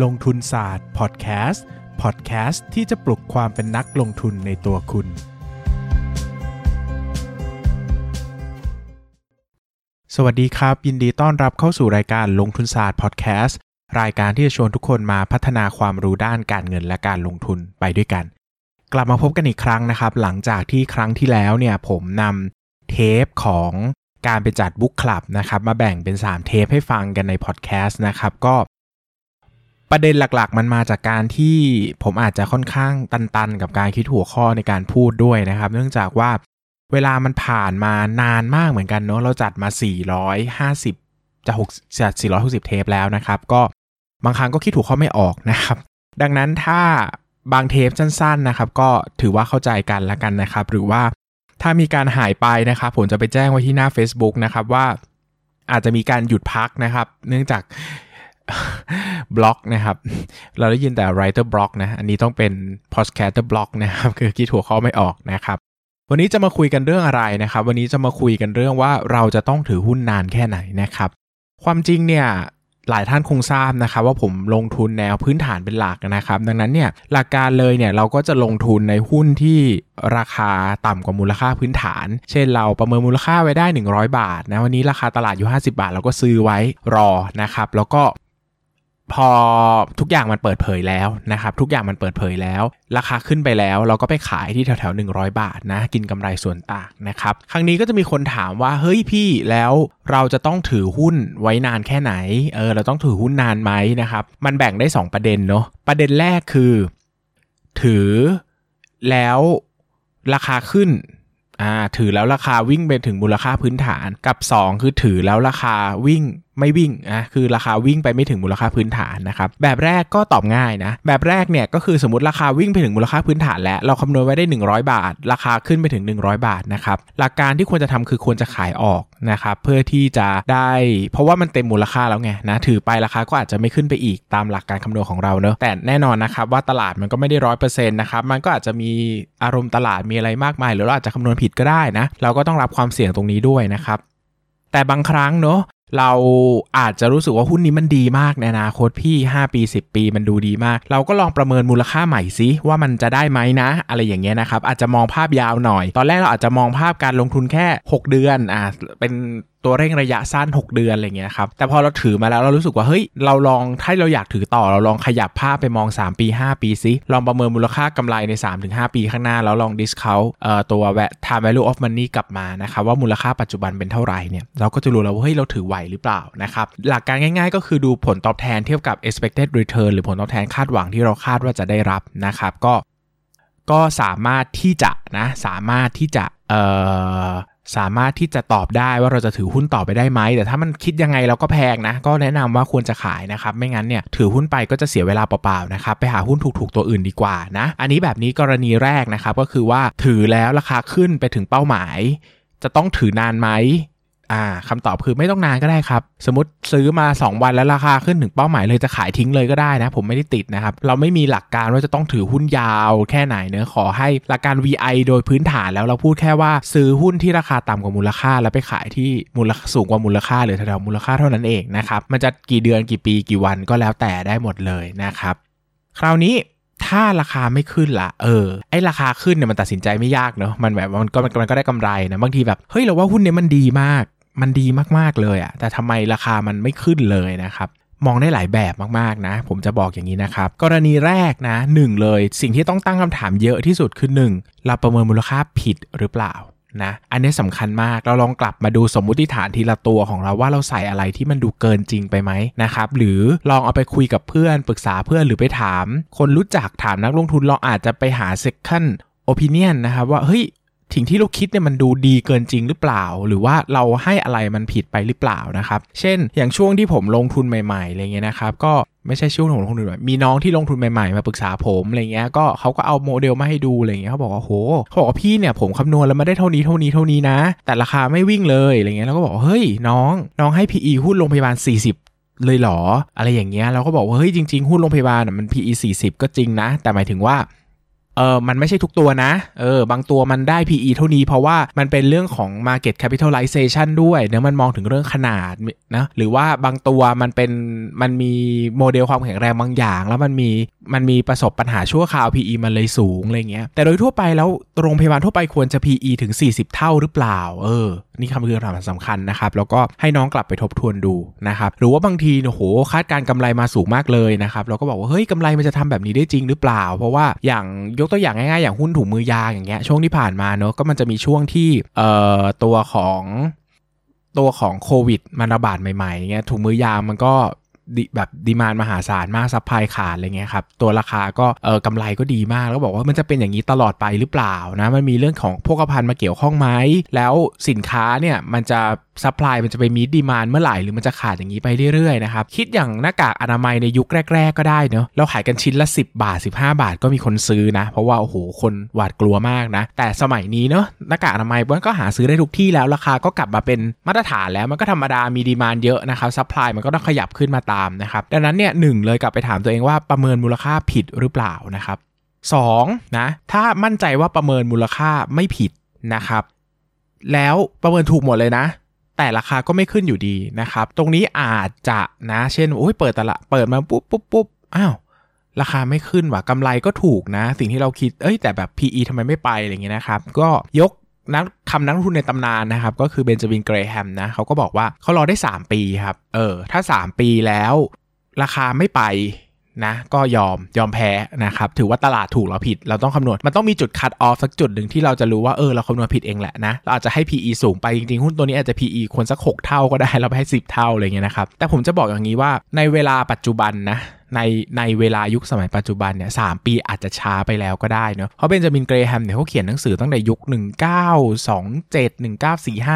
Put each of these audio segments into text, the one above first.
ลงทุนศาสตร์พอดแคสต์พอดแคสต์ที่จะปลุกความเป็นนักลงทุนในตัวคุณ สวัสดีครับ ยินดีต้อนรับเข้าสู่รายการลงทุนศาสตร์พอดแคสต์รายการที่จะชวนทุกคนมาพัฒนาความรู้ด้านการเงินและการลงทุนไปด้วยกัน กลับมาพบกันอีกครั้งนะครับ หลังจากที่ครั้งที่แล้วเนี่ยผมนำเทปของการไปจัดบุ๊กคลับนะครับมาแบ่งเป็น 3 เทปให้ฟังกันในพอดแคสต์นะครับก็ ประเด็นหลักๆ มันมาจากการที่ผมอาจจะค่อนข้างตันๆ กับการคิดหัวข้อในการพูดด้วยนะครับ เนื่องจากว่าเวลามันผ่านมานานมากเหมือนกันเนาะเราจัดมา 450 จะ6จัด460 เทปแล้วนะครับ ก็บางครั้งก็คิดหัวข้อไม่ออกนะครับ ดังนั้นถ้าบางเทปสั้นๆนะครับ ก็ถือว่าเข้าใจกันละกันนะครับ หรือว่าถ้ามีการหายไปนะครับ ผมจะไปแจ้งไว้ที่หน้า Facebook นะครับว่าอาจจะมีการหยุดพักนะครับ เนื่องจาก บล็อกนะครับ เราได้ยินแต่ writer block นะ อันนี้ต้องเป็น podcaster block นะครับ คือคิดหัวข้อไม่ออกนะครับ วันนี้จะมาคุยกันเรื่องอะไรนะครับ วันนี้จะมาคุยกันเรื่องว่าเราจะต้องถือหุ้นนานแค่ไหนนะครับ ความจริงเนี่ยหลายท่านคงทราบนะครับว่าผมลงทุนแนวพื้นฐานเป็นหลักนะครับ ดังนั้นเนี่ยหลักการเลยเนี่ยเราก็จะลงทุนในหุ้นที่ราคาต่ำกว่ามูลค่าพื้นฐาน เช่นเราประเมินมูลค่าไว้ได้ 100 บาทนะวันนี้ราคาตลาดอยู่ 50 บาท เราก็ซื้อไว้รอนะครับแล้วก็ พอทุกอย่างมันเปิดเผยแล้วนะครับทุกอย่างมันเปิดเผยแล้ว ราคาขึ้นไปแล้ว เราก็ไปขายที่แถวๆ100 บาทนะ กินกำไรส่วนต่างนะครับครั้งนี้ก็จะมีคนถามว่าเฮ้ยพี่แล้วเราจะต้องถือหุ้นไว้นานแค่ไหนเออเราต้องถือหุ้นนานไหมนะครับมันแบ่งได้ 2 ประเด็นเนาะประเด็นแรกคือ ถือแล้วราคาขึ้นอ่าถือแล้วราคาวิ่งไปถึงมูลค่าพื้นฐานกับ 2 คือถือแล้วราคาวิ่ง ไม่วิ่งนะคือราคาวิ่งไปไม่ถึงมูลค่าพื้นฐานนะครับแบบแรกก็ตอบง่ายนะแบบแรกเนี่ยก็คือสมมติราคาวิ่งไปถึงมูลค่าพื้นฐานแล้วเราคำนวณไว้ได้ 100 บาท ราคาขึ้นไปถึง 100 บาทนะครับหลักการที่ควรจะทำคือควรจะขายออกนะครับเพื่อที่จะได้ เพราะว่ามันเต็มมูลค่าแล้วไงนะถือไปราคาก็อาจจะไม่ขึ้นไปอีกตามหลักการคำนวณของเราเนอะแต่แน่นอนนะครับว่าตลาดมันก็ไม่ได้ร้อยเปอร์เซ็นต์นะครับมันก็อาจจะมีอารมณ์ตลาดมีอะไรมากมาย หรือเราอาจจะคำนวณผิดก็ได้นะเราก็ต้องรับความเสี่ยงตรงนี้ด้วยนะครับแต่บางครั้งเนอะ เราอาจจะรู้สึกว่าหุ้นนี้มันดีมากในอนาคตพี่ 5 ปี 10 ปีมันดูดีมาก เราก็ลองประเมินมูลค่าใหม่ซิว่ามันจะได้ไหมนะ อะไรอย่างเงี้ยนะครับอาจจะมองภาพยาวหน่อย ตอนแรกเราอาจจะมองภาพการลงทุนแค่ 6 เดือนอ่าเป็น ตัวเร่งระยะสั้น 6 เดือนอะไรเงี้ยครับแต่พอเราถือมาแล้วเรารู้สึกว่าเฮ้ยเราลองถ้าเราอยากถือต่อเราลองขยับภาพไปมอง 3 ปี 5 ปีซิลองประเมินมูลค่ากำไรใน 3-5 ปีข้างหน้า แล้วลองดิสเคาเอ่อตัวแว time value of money กลับมานะครับว่ามูลค่าปัจจุบันเป็นเท่าไหร่เนี่ยเราก็จะรู้แล้วว่าเฮ้ยเราถือไหวหรือเปล่านะครับหลักการง่าย ๆ ก็คือดูผลตอบแทนเทียบกับ expected return หรือผลตอบแทนคาดหวังที่เราคาดว่าจะได้รับนะครับก็ก็สามารถที่จะนะสามารถที่จะเอ่อ สามารถที่จะตอบได้ว่าเราจะถือหุ้นต่อไปได้ไหมแต่ถ้ามันคิดยังไงเราก็แพงนะ ก็แนะนำว่าควรจะขายนะครับ ไม่งั้นเนี่ยถือหุ้นไปก็จะเสียเวลาเปล่าๆนะครับไปหาหุ้นถูกๆตัวอื่นดีกว่านะ อันนี้แบบนี้กรณีแรกนะครับก็คือว่าถือแล้วราคาขึ้นไปถึงเป้าหมาย จะต้องถือนานไหม อ่าคำตอบคือไม่ต้องนานก็ได้ครับ สมมติซื้อมา 2 วันแล้วราคาขึ้นถึงเป้าหมายเลยจะขายทิ้งเลยก็ได้นะ ผมไม่ได้ติดนะครับ เราไม่มีหลักการว่าจะต้องถือหุ้นยาวแค่ไหนเนะขอให้หลักการ VI โดยพื้นฐานแล้วเราพูดแค่ว่าซื้อหุ้นที่ราคาต่ำกว่ามูลค่า แล้วไปขายที่มูลค่าสูงกว่ามูลค่าหรือแถวมูลค่าเท่านั้นเองนะครับมันจะกี่เดือนกี่ปีกี่วันก็แล้วแต่ได้หมดเลยนะครับ คราวนี้ถ้าราคาไม่ขึ้นละเออไอราคาขึ้นเนี่ยมันตัดสินใจไม่ยากเนอะมันแบบมันก็มันก็ได้กำไรนะบางทีแบบเฮ้ยเราว่าหุ้นเนี้ยมันดีมาก มันดีมากๆเลยอะแต่ทำไมราคามันไม่ขึ้นเลยนะครับ มองได้หลายแบบมากๆนะ ผมจะบอกอย่างนี้นะครับ กรณีแรกนะหนึ่งเลยสิ่งที่ต้องตั้งคำถามเยอะที่สุดคือ 1. เราประเมินมูลค่าผิดหรือเปล่านะอันนี้สำคัญมากเราลองกลับมาดูสมมุติฐานทีละตัวของเราว่าเราใส่อะไรที่มันดูเกินจริงไปไหมนะครับหรือลองเอาไปคุยกับเพื่อนปรึกษาเพื่อนหรือไปถาม คนรู้จักถามนักลงทุนเราอาจจะไปหา second opinion นะครับว่าเฮ้ย สิ่งที่เราคิดเนี่ยมันดูดีเกินจริงหรือเปล่า หรือว่าเราให้อะไรมันผิดไปหรือเปล่านะครับ เช่น อย่างช่วงที่ผมลงทุนใหม่ๆอะไรเงี้ยนะครับก็ไม่ใช่ช่วงของลงทุนใหม่มีน้องที่ลงทุนใหม่ๆ มาปรึกษาผมอะไรเงี้ย ก็เขาก็เอาโมเดลมาให้ดูอะไรเงี้ยเขาบอกว่าโหเขาบอกว่าพี่เนี่ยผมคำนวณแล้วมาได้เท่านี้เท่านี้เท่านี้นะ แต่ราคาไม่วิ่งเลยอะไรเงี้ยแล้วก็บอกเฮ้ยน้อง น้องให้ PE หุ้นโรงพยาบาล 40เลยหรอ อะไรอย่างเงี้ยเราก็บอกว่าเฮ้ยจริงๆ หุ้นโรงพยาบาลมัน PE 40 ก็จริงนะ แต่หมายถึงว่า เออมันไม่ใช่ทุกตัวนะ เออ บางตัวมันได้ PE เท่านี้เพราะว่ามันเป็นเรื่องของ market capitalization ด้วยเนะมันมองถึงเรื่องขนาดนะ หรือว่าบางตัวมันเป็น มันมีโมเดลความแข็งแรงบางอย่าง แล้วมันมีมันมีประสบปัญหาชั่วคราว PE มันเลยสูงอะไรเงี้ย แต่โดยทั่วไปแล้วโรงพยาบาลทั่วไปควรจะ PE ถึง 40 เท่าหรือเปล่า เออ นี่คำคือคำถามสำคัญนะครับ แล้วก็ให้น้องกลับไปทบทวนดูนะครับ หรือว่าบางทีโอ้โหคาดการกำไรมาสูงมากเลยนะครับ เราก็บอกว่า เฮ้ยกำไรมันจะทำแบบนี้ได้จริงหรือเปล่า เพราะว่าอย่างยกตัวอย่างง่ายๆ อย่างหุ้นถุงมือยางอย่างเงี้ย ช่วงที่ผ่านมาเนอะก็มันจะมีช่วงที่ เอ่อ ตัวของตัวของโควิดมันระบาดใหม่ๆเงี้ยถุงมือยางมันก็ แบบ demand มหาศาลมาก supply ขาดอะไรเงี้ยครับตัวราคาก็เออกำไรก็ดีมาก แล้วบอกว่ามันจะเป็นอย่างนี้ตลอดไปหรือเปล่านะมันมีเรื่องของพวกพันมาเกี่ยวข้องไหมแล้วสินค้าเนี่ยมันจะ supply มันจะไปมี demand เมื่อไหร่หรือมันจะขาดอย่างนี้ไปเรื่อยๆนะครับคิดอย่างหน้ากากอนามัยในยุคแรก ๆ ก็ได้เนาะเราขายกันชิ้นละ 10 บาท 15 บาทก็มีคนซื้อนะ เพราะว่าโอ้โหคนหวาดกลัวมากนะ แต่สมัยนี้เนาะหน้ากากอนามัยมันก็หาซื้อได้ทุกที่แล้วราคาก็กลับมาเป็นมาตรฐานแล้วมันก็ธรรมดามี demand เยอะนะครับ supply มันก็ต้องขยับขึ้นมาตามนะครับดังนั้นเนี่ยหนึ่งเลยกลับไปถามตัวเองว่าประเมินมูลค่าผิดหรือเปล่านะครับสองนะถ้ามั่นใจว่าประเมินมูลค่าไม่ผิดนะครับ แล้วประเมินถูกหมดเลยนะ แต่ราคาก็ไม่ขึ้นอยู่ดีนะครับ ตรงนี้อาจจะนะ เช่นโอ้ยเปิดตลาดเปิดมาปุ๊บปุ๊บปุ๊บอ้าวราคาไม่ขึ้นว่ะกำไรก็ถูกนะ สิ่งที่เราคิดเอ้ยแต่แบบ PE ทำไมไม่ไปอะไรเงี้ยนะครับ ก็ยก นักคำนักทุนในตำนานนะครับ ก็คือเบนจามินเกรแฮมนะเขาก็บอกว่าเขารอได้ 3 ปีครับ เออ ถ้า 3 ปีแล้ว ราคาไม่ไปนะก็ยอมยอมแพ้นะครับ ถือว่าตลาดถูกเราผิด เราต้องคำนวณ มันต้องมีจุดคัดออฟสักจุดหนึ่งที่เราจะรู้ว่าเออเราคำนวณผิดเองแหละนะ เราอาจจะให้ PE สูงไปจริงๆ หุ้นตัวนี้อาจจะ PE ควรสัก 6 เท่าก็ได้เราไปให้ 10 เท่าอะไรเงี้ยนะครับ แต่ผมจะบอกอย่างนี้ว่าในเวลาปัจจุบันนะ ในในเวลายุคสมัยปัจจุบันเนี่ยสปีอาจจะช้าไปแล้วก็ได้เนาะเพราะเบนจามินเกรแฮมเนี่ยเขาเขียนหนังสือตั้งแต่ยุค 1927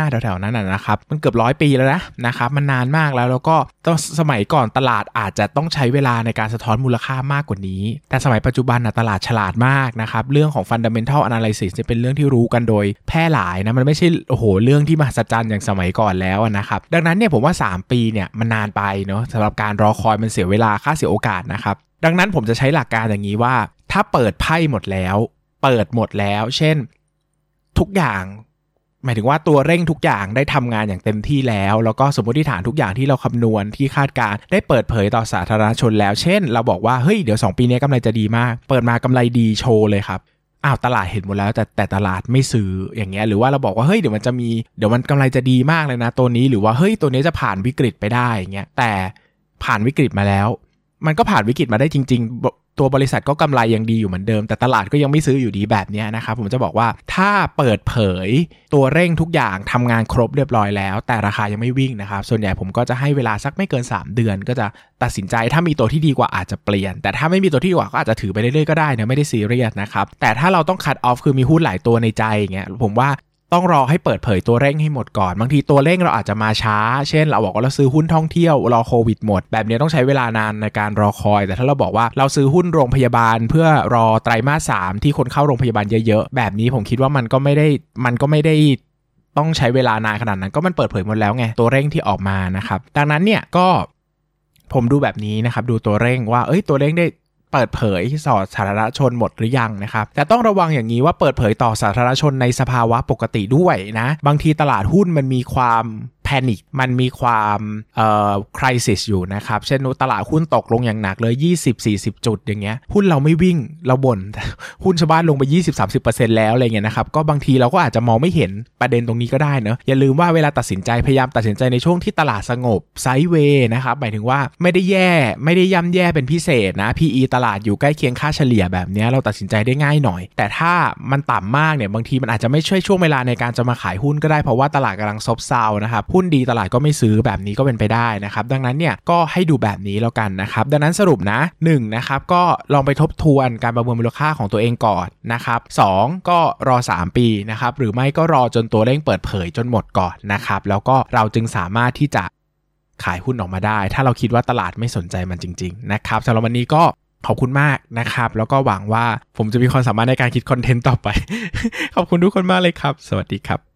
1945 แถวๆนั้นนะครับ มันเกือบร้อยปีแล้วนะนะครับ มันนานมากแล้วแล้วก็ตอสมัยก่อนตลาดอาจจะต้องใช้เวลาในการสะท้อนมูลค่ามากกว่านี้ แต่สมัยปัจจุบันนะตลาดฉลาดมากนะครับ เรื่องของ fundamental analysis จะเป็นเรื่องที่รู้กันโดยแพร่หลายนะ มันไม่ใช่โอ้โหเรื่องที่มหัศจรรย์อย่างสมัยก่อนแล้วนะครับ ดังนั้นเนี่ยผมว่า 3 ปีเนี่ยมันนานไปเนาะสำหรับการรอคอยมันเสียเวลาค่าเสียโอกาสนะครับ ดังนั้นผมจะใช้หลักการอย่างนี้ว่า ถ้าเปิดไพ่หมดแล้ว เปิดหมดแล้ว เช่น ทุกอย่าง หมายถึงว่าตัวเร่งทุกอย่างได้ทำงานอย่างเต็มที่แล้ว แล้วก็สมมติฐานทุกอย่างที่เราคำนวณที่คาดการได้เปิดเผยต่อสาธารณชนแล้ว เช่น เราบอกว่าเฮ้ยเดี๋ยว 2 ปีนี้กำไรจะดีมาก เปิดมากำไรดีโชว์เลยครับอ้าวตลาดเห็นหมดแล้วแต่แต่ตลาดไม่ซื้ออย่างเงี้ยหรือว่าเราบอกว่าเฮ้ยเดี๋ยวมันจะมีเดี๋ยวมันกำไรจะดีมากเลยนะตัวนี้หรือว่าเฮ้ยตัวนี้จะผ่านวิกฤตไปได้อย่างเงี้ยแต่ผ่านวิกฤตมาแล้ว มันก็ผ่านวิกฤตมาได้จริง ๆ ตัวบริษัทก็กำไรยังดีอยู่เหมือนเดิม แต่ตลาดก็ยังไม่ซื้ออยู่ดีแบบนี้นะครับผมจะบอกว่าถ้าเปิดเผยตัวเร่งทุกอย่างทำงานครบเรียบร้อยแล้ว แต่ราคายังไม่วิ่งนะครับ ส่วนใหญ่ผมก็จะให้เวลาสักไม่เกิน 3 เดือน ก็จะตัดสินใจถ้ามีตัวที่ดีกว่าอาจจะเปลี่ยน แต่ถ้าไม่มีตัวที่ดีกว่าก็อาจจะถือไปเรื่อยๆก็ได้นะไม่ได้ซีเรียสนะครับแต่ถ้าเราต้องคัดออฟคือมีหุ้นหลายตัวในใจอย่างเงี้ยผมว่า ต้องรอให้เปิดเผยตัวเร่งให้หมดก่อน บางทีตัวเร่งเราอาจจะมาช้า เช่น เราบอกว่าเราซื้อหุ้นท่องเที่ยวรอโควิดหมด แบบนี้ต้องใช้เวลานานในการรอคอย แต่ถ้าเราบอกว่าเราซื้อหุ้นโรงพยาบาล เพื่อรอไตรมาสสามที่คนเข้าโรงพยาบาลเยอะๆ แบบนี้ผมคิดว่ามันก็ไม่ได้มันก็ไม่ได้ต้องใช้เวลานานขนาดนั้นก็มันเปิดเผยหมดแล้วไงตัวเร่งที่ออกมานะครับดังนั้นเนี่ยก็ผมดูแบบนี้นะครับดูตัวเร่งว่าเอ้ยตัวเร่งได้ เปิดเผยต่อสาธารณชนหมดหรือยังนะครับ แต่ต้องระวังอย่างนี้ว่าเปิดเผยต่อสาธารณชนในสภาวะปกติด้วยนะ บางทีตลาดหุ้นมันมีความ แพนิคมันมีความเอ่อคริสิสอยู่นะครับ เช่นตลาดหุ้นตกลงอย่างหนักเลย 20-40 จุดอย่างเงี้ยหุ้นเราไม่วิ่งเราบน่นหุ้นชาวบ้านลงไป 20-30%แล้วอะไรเงี้ยนะครับก็บางทีเราก็อาจจะมองไม่เห็นประเด็นตรงนี้ก็ได้เนอะอย่าลืมว่าเวลาตัดสินใจพยายามตัดสินใจในช่วงที่ตลาดสงบไซด์เวย์นะครับหมายถึงว่าไม่ได้แย่ไม่ได้ย่ำแย่เป็นพิเศษนะ PE ตลาดอยู่ใกล้เคียงค่าเฉลี่ยแบบนี้เราตัดสินใจได้ง่ายหน่อย แต่ถ้ามันต่ำมากเนี่ยบางทีมันอาจจะไม่ช่วยช่วงเวลาในการจะมาขายหุ้นก็ได้เพราะว่าตลาดกำลังซบเซานะครับหุ้นดีตลาดก็ไม่ซื้อแบบนี้ก็เป็นไปได้นะครับ ดังนั้นเนี่ยก็ให้ดูแบบนี้แล้วกันนะครับ ดังนั้นสรุปนะ1นะครับก็ลองไปทบทวนการประเมินมูลค่าของตัวเองก่อนนะครับ2ก็รอ 3 ปีนะครับหรือไม่ก็รอจนตัวเร่งเปิดเผยจนหมดก่อนนะครับ แล้วก็เราจึงสามารถที่จะขายหุ้นออกมาได้ ถ้าเราคิดว่าตลาดไม่สนใจมันจริง ๆ นะครับสำหรับวันนี้ก็ขอบคุณมากนะครับ แล้วก็หวังว่าผมจะมีความสามารถในการคิดคอนเทนต์ต่อไป ขอบคุณทุกคนมากเลยครับ สวัสดีครับ